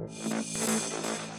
Música